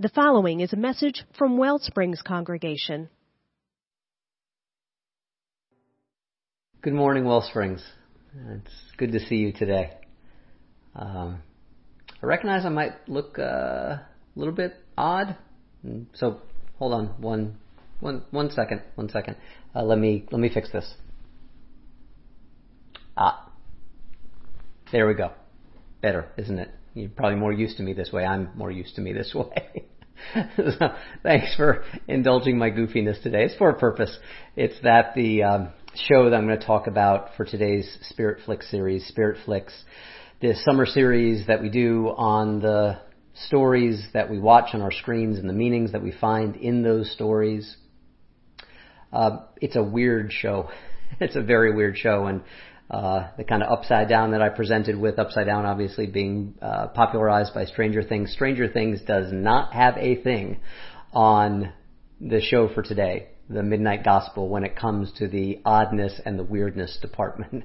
The following is a message from Wellsprings Congregation. Good morning, Wellsprings. It's good to see you today. Um, I recognize I might look uh, a little bit odd, so hold on one, one, one second, one second. Uh, let me let me fix this. Ah, there we go. Better, isn't it? You're probably more used to me this way. I'm more used to me this way. so, thanks for indulging my goofiness today. It's for a purpose. It's that the um, show that I'm going to talk about for today's Spiritflix series, Spiritflix, the summer series that we do on the stories that we watch on our screens and the meanings that we find in those stories. Uh, it's a weird show. It's a very weird show, and uh, the kind of upside down that I presented with, upside down obviously being uh, popularized by Stranger Things. Stranger Things does not have a thing on the show for today, the Midnight Gospel, when it comes to the oddness and the weirdness department.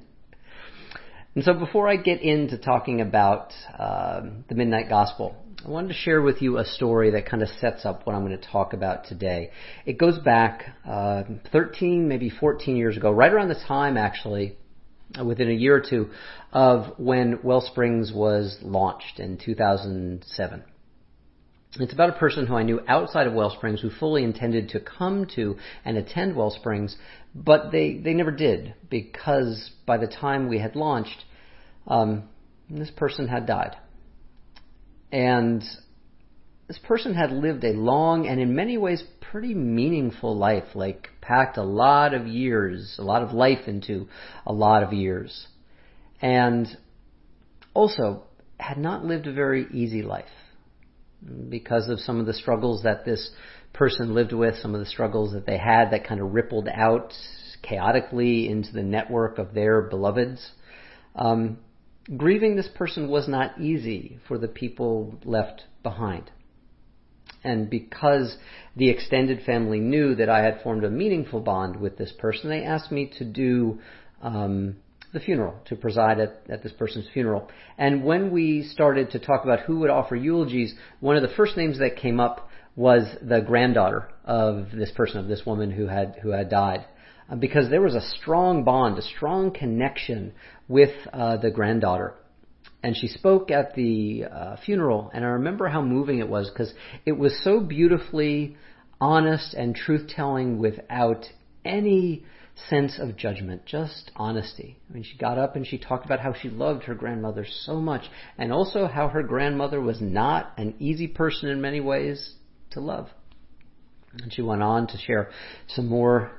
and so before I get into talking about uh, the Midnight Gospel, I wanted to share with you a story that kind of sets up what I'm going to talk about today. It goes back uh, 13, maybe 14 years ago, right around the time actually within a year or two of when Wellsprings was launched in 2007. It's about a person who I knew outside of Wellsprings who fully intended to come to and attend Wellsprings, but they, they never did because by the time we had launched, um, this person had died. And this person had lived a long and in many ways pretty meaningful life, like packed a lot of years, a lot of life into a lot of years. And also had not lived a very easy life because of some of the struggles that this person lived with, some of the struggles that they had that kind of rippled out chaotically into the network of their beloveds. Um, grieving this person was not easy for the people left behind. And because the extended family knew that I had formed a meaningful bond with this person, they asked me to do um, the funeral, to preside at, at this person's funeral. And when we started to talk about who would offer eulogies, one of the first names that came up was the granddaughter of this person, of this woman who had who had died, uh, because there was a strong bond, a strong connection with uh, the granddaughter and she spoke at the uh, funeral, and I remember how moving it was because it was so beautifully honest and truth telling without any sense of judgment, just honesty. I mean, she got up and she talked about how she loved her grandmother so much, and also how her grandmother was not an easy person in many ways to love. And she went on to share some more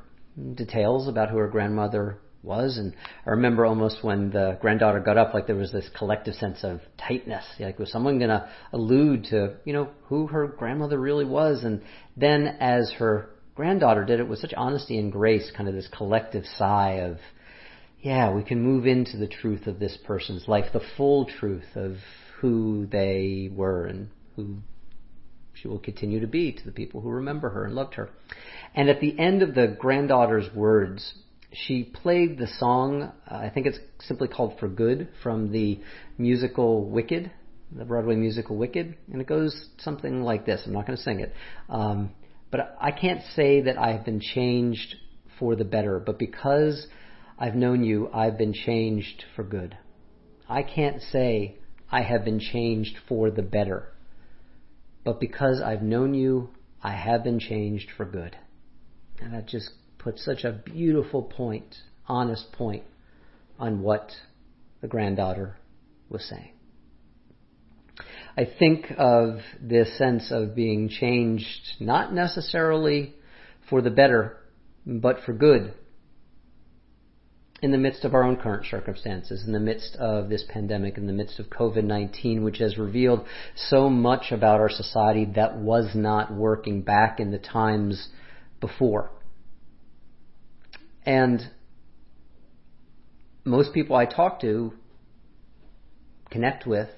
details about who her grandmother was. And I remember almost when the granddaughter got up, like there was this collective sense of tightness. Like was someone going to allude to, you know, who her grandmother really was? And then as her granddaughter did it with such honesty and grace, kind of this collective sigh of, yeah, we can move into the truth of this person's life, the full truth of who they were and who she will continue to be to the people who remember her and loved her. And at the end of the granddaughter's words, she played the song, uh, I think it's simply called For Good, from the musical Wicked, the Broadway musical Wicked, and it goes something like this. I'm not going to sing it. Um, but I can't say that I have been changed for the better, but because I've known you, I've been changed for good. I can't say I have been changed for the better, but because I've known you, I have been changed for good. And that just put such a beautiful point, honest point, on what the granddaughter was saying. I think of this sense of being changed not necessarily for the better, but for good in the midst of our own current circumstances, in the midst of this pandemic, in the midst of COVID-19, which has revealed so much about our society that was not working back in the times before. And most people I talk to, connect with,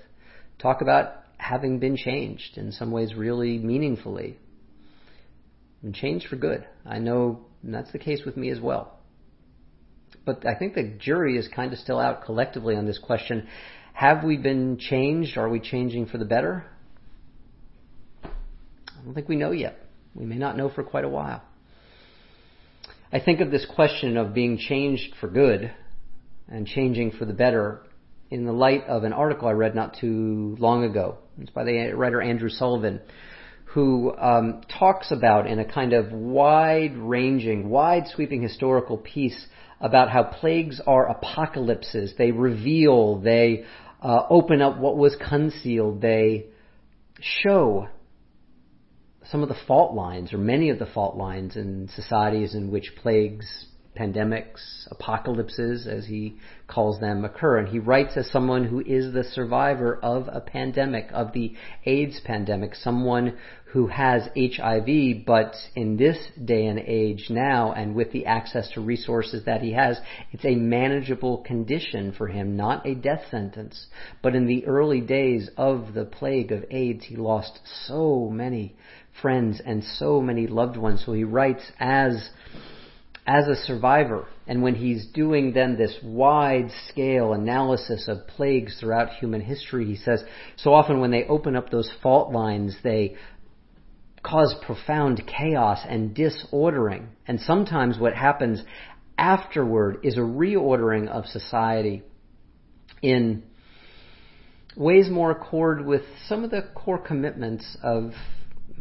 talk about having been changed in some ways really meaningfully. And changed for good. I know that's the case with me as well. But I think the jury is kind of still out collectively on this question. Have we been changed? Are we changing for the better? I don't think we know yet. We may not know for quite a while. I think of this question of being changed for good and changing for the better in the light of an article I read not too long ago. It's by the writer Andrew Sullivan, who um, talks about in a kind of wide-ranging, wide-sweeping historical piece about how plagues are apocalypses. They reveal, they uh, open up what was concealed, they show some of the fault lines, or many of the fault lines in societies in which plagues pandemics, apocalypses, as he calls them, occur. And he writes as someone who is the survivor of a pandemic, of the AIDS pandemic, someone who has HIV, but in this day and age now, and with the access to resources that he has, it's a manageable condition for him, not a death sentence. But in the early days of the plague of AIDS, he lost so many friends and so many loved ones. So he writes as as a survivor. And when he's doing then this wide scale analysis of plagues throughout human history, he says, so often when they open up those fault lines, they cause profound chaos and disordering. And sometimes what happens afterward is a reordering of society in ways more accord with some of the core commitments of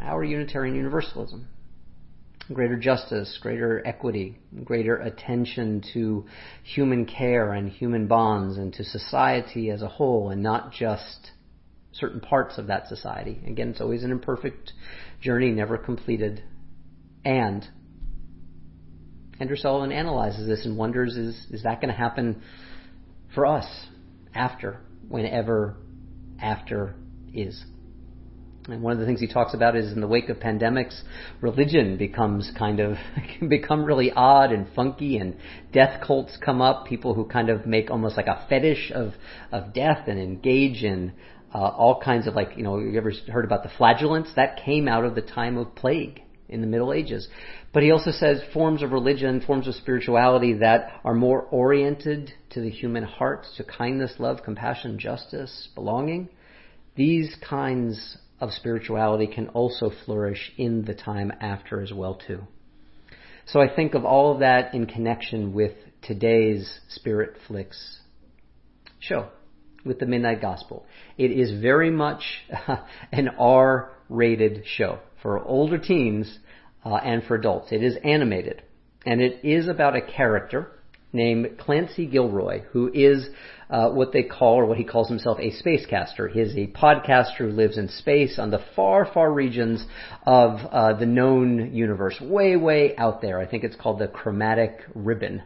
our Unitarian Universalism greater justice, greater equity, greater attention to human care and human bonds and to society as a whole and not just certain parts of that society. Again, it's always an imperfect journey, never completed. And Andrew Sullivan analyzes this and wonders is, is that going to happen for us after, whenever after is? And one of the things he talks about is in the wake of pandemics, religion becomes kind of, can become really odd and funky and death cults come up, people who kind of make almost like a fetish of, of death and engage in uh, all kinds of like, you know, you ever heard about the flagellants? That came out of the time of plague in the Middle Ages. But he also says forms of religion, forms of spirituality that are more oriented to the human heart, to kindness, love, compassion, justice, belonging. These kinds of spirituality can also flourish in the time after as well too. So I think of all of that in connection with today's Spirit Flicks show with the Midnight Gospel. It is very much an R-rated show for older teens uh, and for adults. It is animated and it is about a character named Clancy Gilroy, who is uh, what they call, or what he calls himself, a spacecaster. He is a podcaster who lives in space on the far, far regions of uh, the known universe, way, way out there. I think it's called the chromatic ribbon.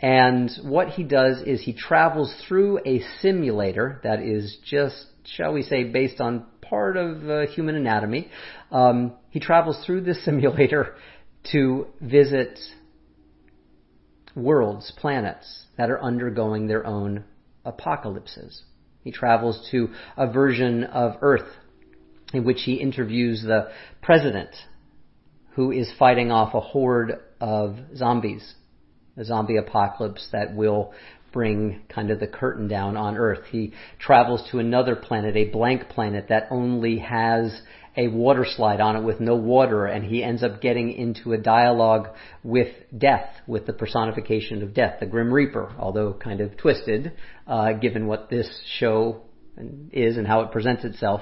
And what he does is he travels through a simulator that is just, shall we say, based on part of uh, human anatomy. Um, he travels through this simulator to visit worlds, planets that are undergoing their own apocalypses. He travels to a version of Earth in which he interviews the president who is fighting off a horde of zombies, a zombie apocalypse that will bring kind of the curtain down on Earth. He travels to another planet, a blank planet that only has a water slide on it with no water, and he ends up getting into a dialogue with death, with the personification of death, the Grim Reaper, although kind of twisted, uh, given what this show is and how it presents itself,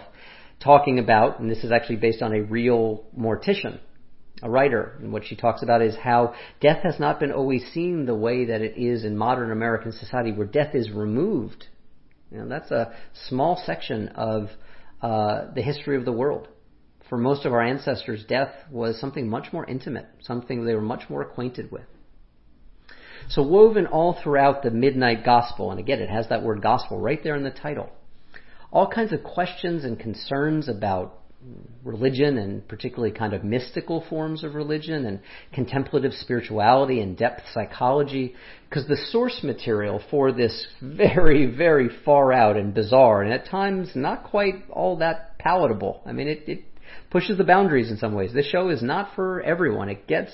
talking about, and this is actually based on a real mortician, a writer, and what she talks about is how death has not been always seen the way that it is in modern American society, where death is removed. Know, that's a small section of uh, the history of the world for most of our ancestors, death was something much more intimate, something they were much more acquainted with. So woven all throughout the midnight gospel, and again, it has that word gospel right there in the title, all kinds of questions and concerns about religion and particularly kind of mystical forms of religion and contemplative spirituality and depth psychology because the source material for this very, very far out and bizarre and at times not quite all that palatable. I mean, it, it pushes the boundaries in some ways. This show is not for everyone. It gets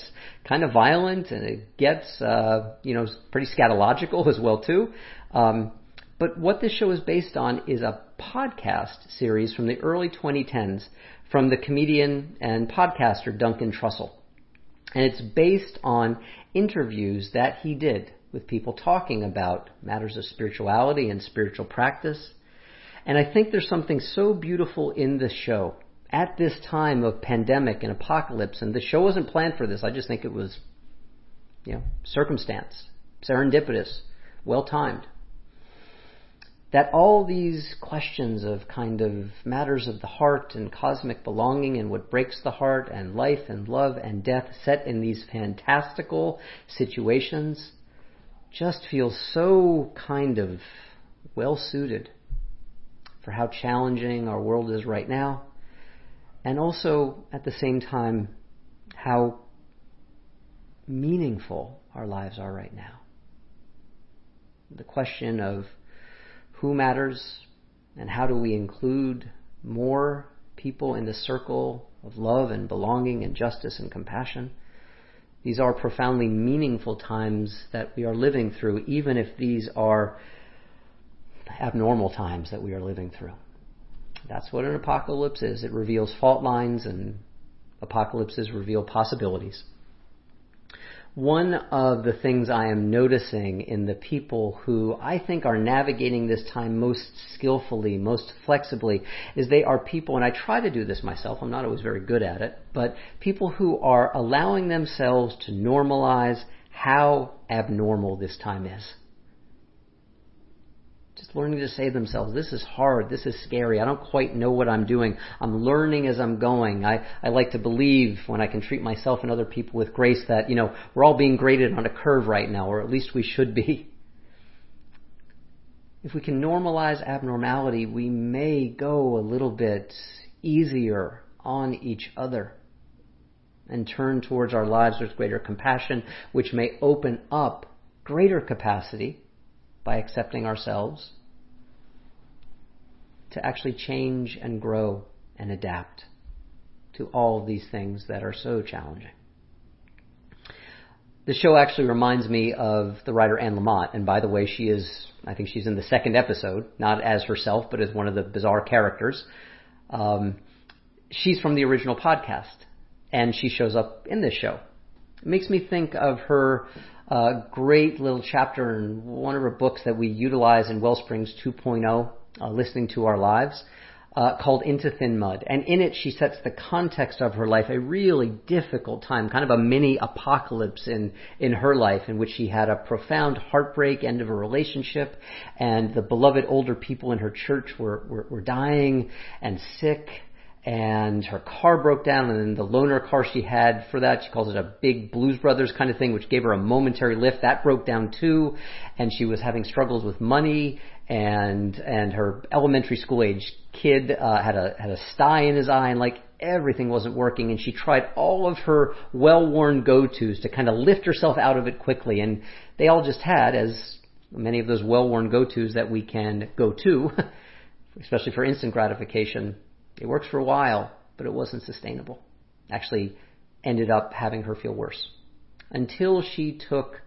kind of violent and it gets, uh, you know, pretty scatological as well too. Um, but what this show is based on is a podcast series from the early 2010s from the comedian and podcaster Duncan Trussell. And it's based on interviews that he did with people talking about matters of spirituality and spiritual practice. And I think there's something so beautiful in the show at this time of pandemic and apocalypse. And the show wasn't planned for this. I just think it was, you know, circumstance, serendipitous, well timed that all these questions of kind of matters of the heart and cosmic belonging and what breaks the heart and life and love and death set in these fantastical situations just feels so kind of well suited for how challenging our world is right now and also at the same time how meaningful our lives are right now. The question of who matters and how do we include more people in the circle of love and belonging and justice and compassion. These are profoundly meaningful times that we are living through, even if these are abnormal times that we are living through. That's what an apocalypse is. It reveals fault lines and apocalypses reveal possibilities one of the things I am noticing in the people who I think are navigating this time most skillfully, most flexibly, is they are people, and I try to do this myself, I'm not always very good at it, but people who are allowing themselves to normalize how abnormal this time is learning to say to themselves, this is hard, this is scary, I don't quite know what I'm doing, I'm learning as I'm going. I, I like to believe when I can treat myself and other people with grace that, you know, we're all being graded on a curve right now, or at least we should be. If we can normalize abnormality, we may go a little bit easier on each other and turn towards our lives with greater compassion, which may open up greater capacity by accepting ourselves to actually change and grow and adapt to all of these things that are so challenging. The show actually reminds me of the writer Anne Lamott, and by the way, she is, I think she's in the second episode, not as herself, but as one of the bizarre characters. Um, she's from the original podcast, and she shows up in this show. It makes me think of her uh, great little chapter in one of her books that we utilize in Wellsprings 2.0 uh, listening to our lives, uh, called Into Thin Mud. And in it, she sets the context of her life, a really difficult time, kind of a mini apocalypse in, in her life, in which she had a profound heartbreak, end of a relationship, and the beloved older people in her church were, were, were dying and sick and her car broke down and then the loaner car she had for that, she calls it a big Blues Brothers kind of thing, which gave her a momentary lift. That broke down too, and she was having struggles with money and, and her elementary school age kid, uh, had a, had a sty in his eye and like everything wasn't working and she tried all of her well-worn go-tos to kind of lift herself out of it quickly and they all just had, as many of those well-worn go-tos that we can go to, especially for instant gratification, it works for a while, but it wasn't sustainable. Actually, ended up having her feel worse. Until she took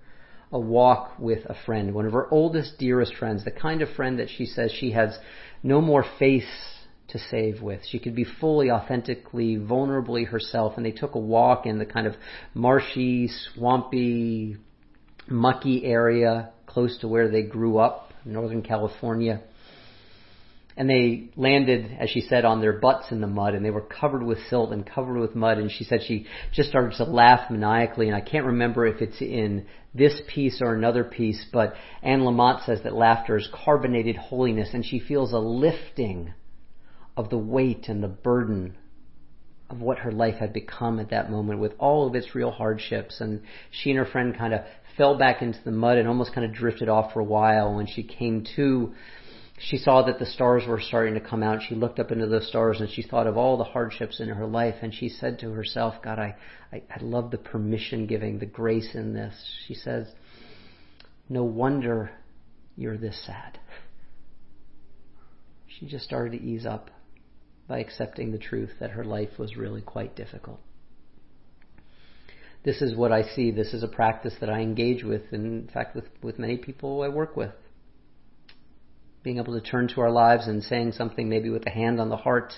a walk with a friend, one of her oldest, dearest friends, the kind of friend that she says she has no more face to save with. She could be fully, authentically, vulnerably herself. And they took a walk in the kind of marshy, swampy, mucky area close to where they grew up, Northern California and they landed, as she said, on their butts in the mud, and they were covered with silt and covered with mud. And she said she just started to laugh maniacally, and I can't remember if it's in this piece or another piece, but Anne Lamott says that laughter is carbonated holiness, and she feels a lifting of the weight and the burden of what her life had become at that moment with all of its real hardships. And she and her friend kind of fell back into the mud and almost kind of drifted off for a while. When she came to, she saw that the stars were starting to come out. She looked up into the stars and she thought of all the hardships in her life and she said to herself, God, I, I, I love the permission giving, the grace in this. She says, No wonder you're this sad. She just started to ease up by accepting the truth that her life was really quite difficult. This is what I see. This is a practice that I engage with, in fact, with, with many people I work with being able to turn to our lives and saying something maybe with a hand on the heart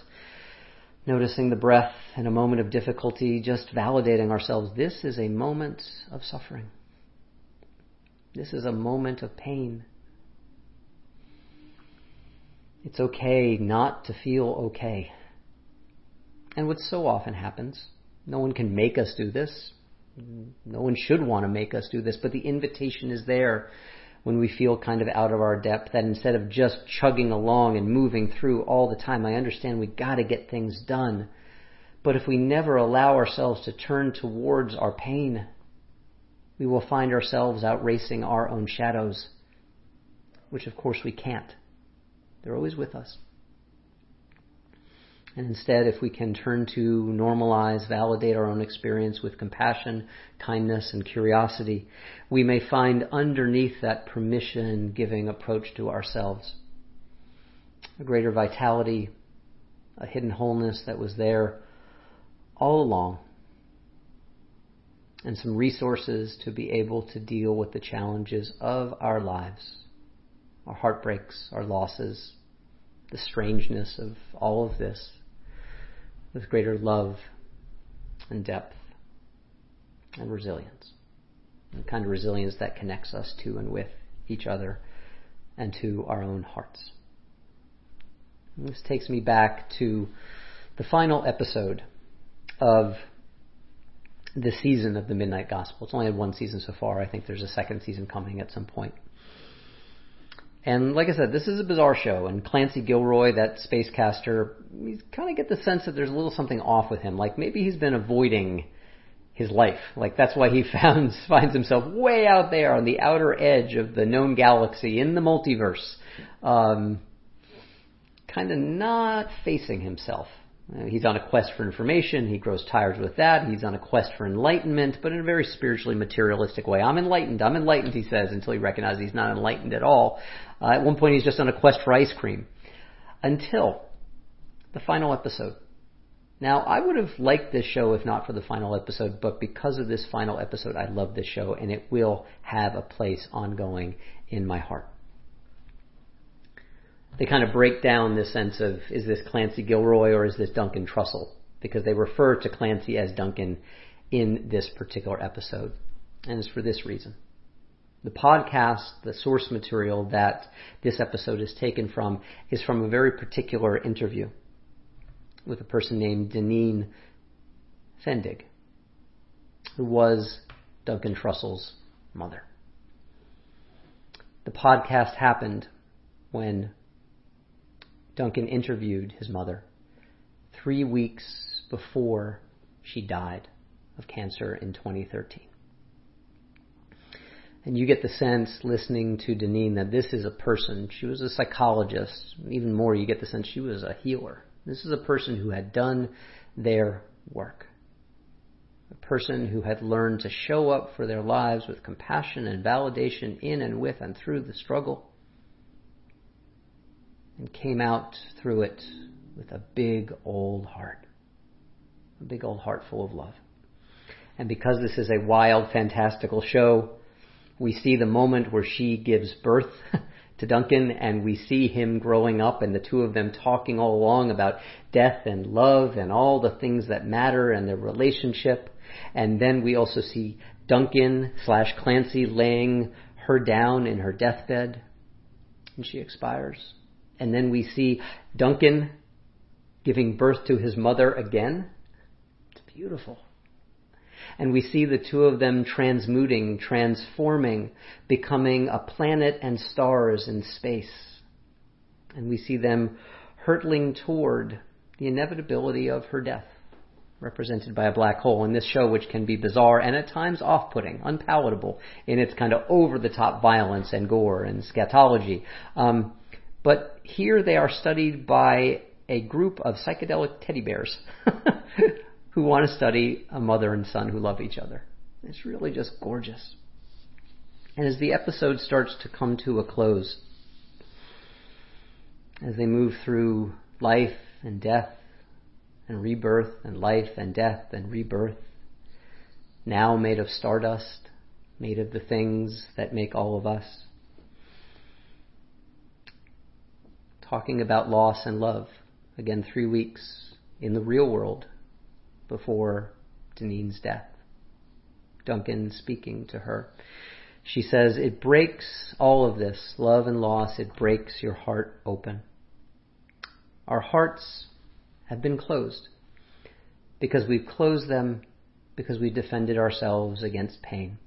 Noticing the breath in a moment of difficulty, just validating ourselves. This is a moment of suffering. This is a moment of pain. It's okay not to feel okay. And what so often happens, no one can make us do this. No one should want to make us do this, but the invitation is there when we feel kind of out of our depth that instead of just chugging along and moving through all the time, I understand we gotta get things done. But if we never allow ourselves to turn towards our pain, we will find ourselves out racing our own shadows, which of course we can't. They're always with us. And instead, if we can turn to normalize, validate our own experience with compassion, kindness, and curiosity, we may find underneath that permission giving approach to ourselves. A greater vitality, a hidden wholeness that was there all along, and some resources to be able to deal with the challenges of our lives, our heartbreaks, our losses, the strangeness of all of this with greater love and depth and resilience. The kind of resilience that connects us to and with each other and to our own hearts. And this takes me back to the final episode of the season of the Midnight Gospel. It's only had one season so far. I think there's a second season coming at some point. And like I said, this is a bizarre show, and Clancy Gilroy, that spacecaster, you kind of get the sense that there's a little something off with him. Like maybe he's been avoiding his life. Like that's why he found, finds himself way out there on the outer edge of the known galaxy in the multiverse, um, kind of not facing himself. Uh, he's on a quest for information. He grows tired with that. He's on a quest for enlightenment, but in a very spiritually materialistic way. I'm enlightened. I'm enlightened, he says, until he recognizes he's not enlightened at all. Uh, at one point, he's just on a quest for ice cream. Until the final episode. Now, I would have liked this show if not for the final episode, but because of this final episode, I love this show, and it will have a place ongoing in my heart they kind of break down this sense of is this Clancy Gilroy or is this Duncan Trussell? Because they refer to Clancy as Duncan in this particular episode. And it's for this reason. The podcast, the source material that this episode is taken from, is from a very particular interview with a person named Deneen Fendig, who was Duncan Trussell's mother. The podcast happened when Duncan interviewed his mother three weeks before she died of cancer in 2013. And you get the sense listening to Deneen that this is a person, she was a psychologist. Even more, you get the sense she was a healer. This is a person who had done their work. A person who had learned to show up for their lives with compassion and validation in and with and through the struggle and came out through it with a big old heart. A big old heart full of love. And because this is a wild, fantastical show, we see the moment where she gives birth to Duncan and we see him growing up and the two of them talking all along about death and love and all the things that matter and their relationship. And then we also see Duncan slash Clancy laying her down in her deathbed and she expires. And then we see Duncan giving birth to his mother again. It's beautiful. And we see the two of them transmuting, transforming, becoming a planet and stars in space. And we see them hurtling toward the inevitability of her death, represented by a black hole in this show, which can be bizarre and at times off putting, unpalatable in its kind of over the top violence and gore and scatology. Um, but here they are studied by a group of psychedelic teddy bears who want to study a mother and son who love each other. It's really just gorgeous. And as the episode starts to come to a close, as they move through life and death and rebirth and life and death and rebirth, now made of stardust, made of the things that make all of us, talking about loss and love. Again, three weeks in the real world before Deneen's death. Duncan speaking to her. She says, It breaks all of this, love and loss, it breaks your heart open. Our hearts have been closed because we've closed them because we defended ourselves against pain.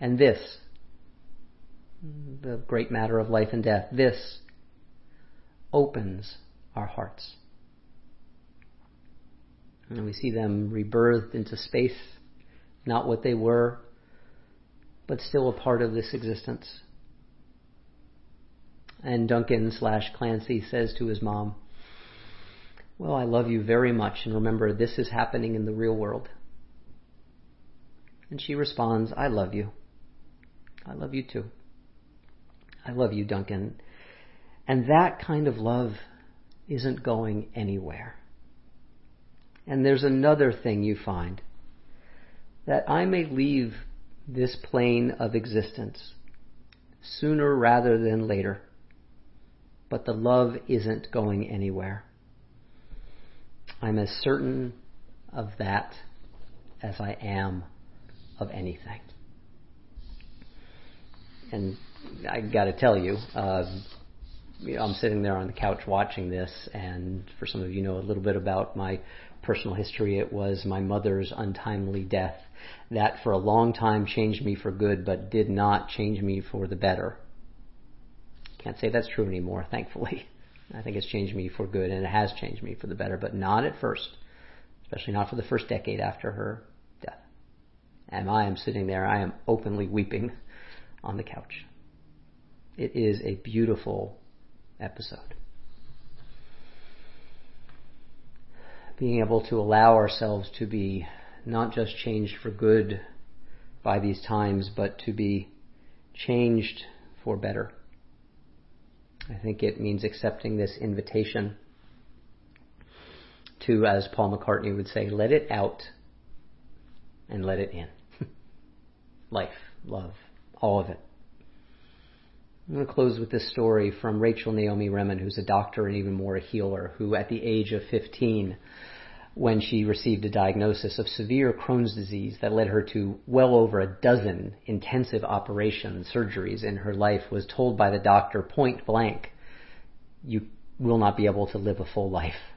And this, the great matter of life and death, this opens our hearts. And we see them rebirthed into space, not what they were, but still a part of this existence. And Duncan slash Clancy says to his mom, Well, I love you very much, and remember, this is happening in the real world. And she responds, I love you. I love you too. I love you, Duncan. And that kind of love isn't going anywhere. And there's another thing you find that I may leave this plane of existence sooner rather than later, but the love isn't going anywhere. I'm as certain of that as I am of anything. And I got to tell you, uh, you know, I'm sitting there on the couch watching this, and for some of you know a little bit about my personal history, it was my mother's untimely death that for a long time changed me for good, but did not change me for the better. Can't say that's true anymore, thankfully. I think it's changed me for good, and it has changed me for the better, but not at first, especially not for the first decade after her death. And I am sitting there, I am openly weeping on the couch. It is a beautiful episode. Being able to allow ourselves to be not just changed for good by these times, but to be changed for better. I think it means accepting this invitation to, as Paul McCartney would say, let it out and let it in. Life, love, all of it. I'm going to close with this story from Rachel Naomi Remen, who's a doctor and even more a healer, who at the age of 15, when she received a diagnosis of severe Crohn's disease that led her to well over a dozen intensive operations, surgeries in her life, was told by the doctor point blank, you will not be able to live a full life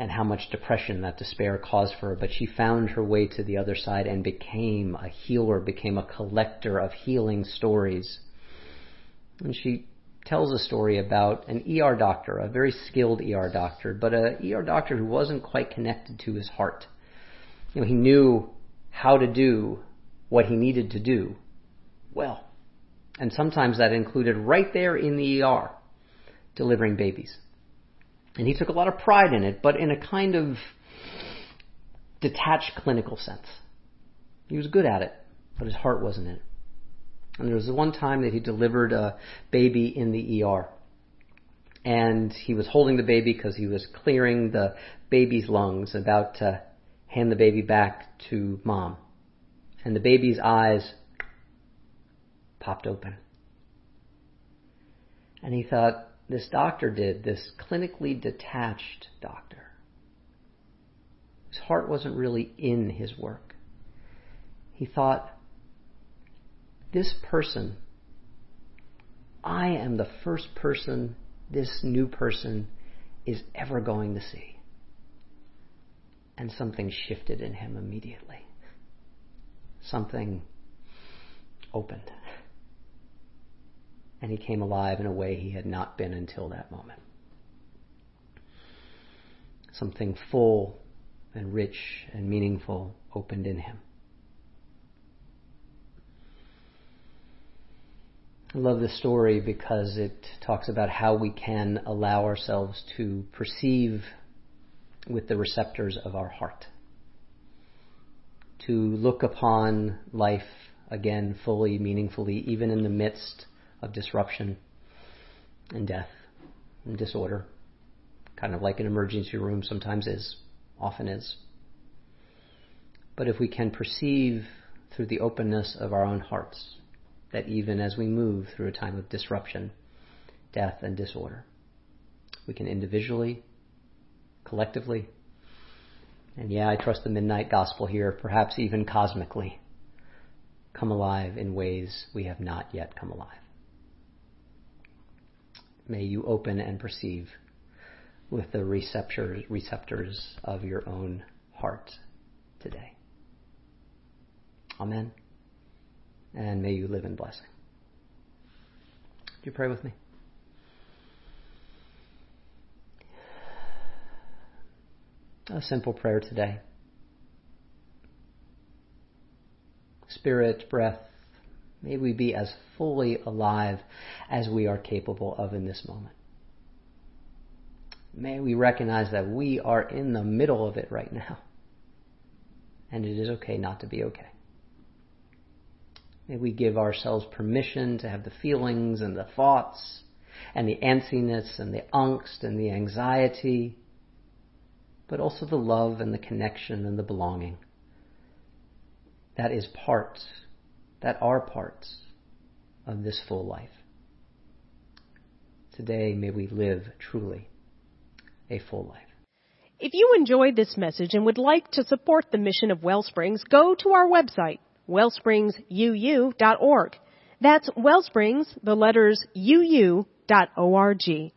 and how much depression that despair caused for her. But she found her way to the other side and became a healer, became a collector of healing stories. And she tells a story about an ER doctor, a very skilled ER doctor, but an ER doctor who wasn't quite connected to his heart. You know, he knew how to do what he needed to do well. And sometimes that included right there in the ER, delivering babies. And he took a lot of pride in it, but in a kind of detached clinical sense. He was good at it, but his heart wasn't in it. And there was one time that he delivered a baby in the ER. And he was holding the baby because he was clearing the baby's lungs, about to hand the baby back to mom. And the baby's eyes popped open. And he thought, this doctor did, this clinically detached doctor. His heart wasn't really in his work. He thought, this person, I am the first person this new person is ever going to see. And something shifted in him immediately. Something opened and he came alive in a way he had not been until that moment. Something full and rich and meaningful opened in him. I love this story because it talks about how we can allow ourselves to perceive with the receptors of our heart. To look upon life again fully, meaningfully, even in the midst of disruption and death and disorder, kind of like an emergency room sometimes is, often is. But if we can perceive through the openness of our own hearts that even as we move through a time of disruption, death, and disorder, We can individually, collectively, and yeah, I trust the midnight gospel here, perhaps even cosmically, come alive in ways we have not yet come alive. May you open and perceive with the receptors, receptors of your own heart today. Amen. And may you live in blessing. Do you pray with me? A simple prayer today. Spirit, breath, may we be as fully alive as we are capable of in this moment. May we recognize that we are in the middle of it right now. And it is okay not to be okay. May we give ourselves permission to have the feelings and the thoughts and the antsiness and the angst and the anxiety, but also the love and the connection and the belonging. That is part, that are parts of this full life. Today, may we live truly a full life. If you enjoyed this message and would like to support the mission of Wellsprings, go to our website, wellspringsuu.org. That's Wellsprings, the letters uu.org.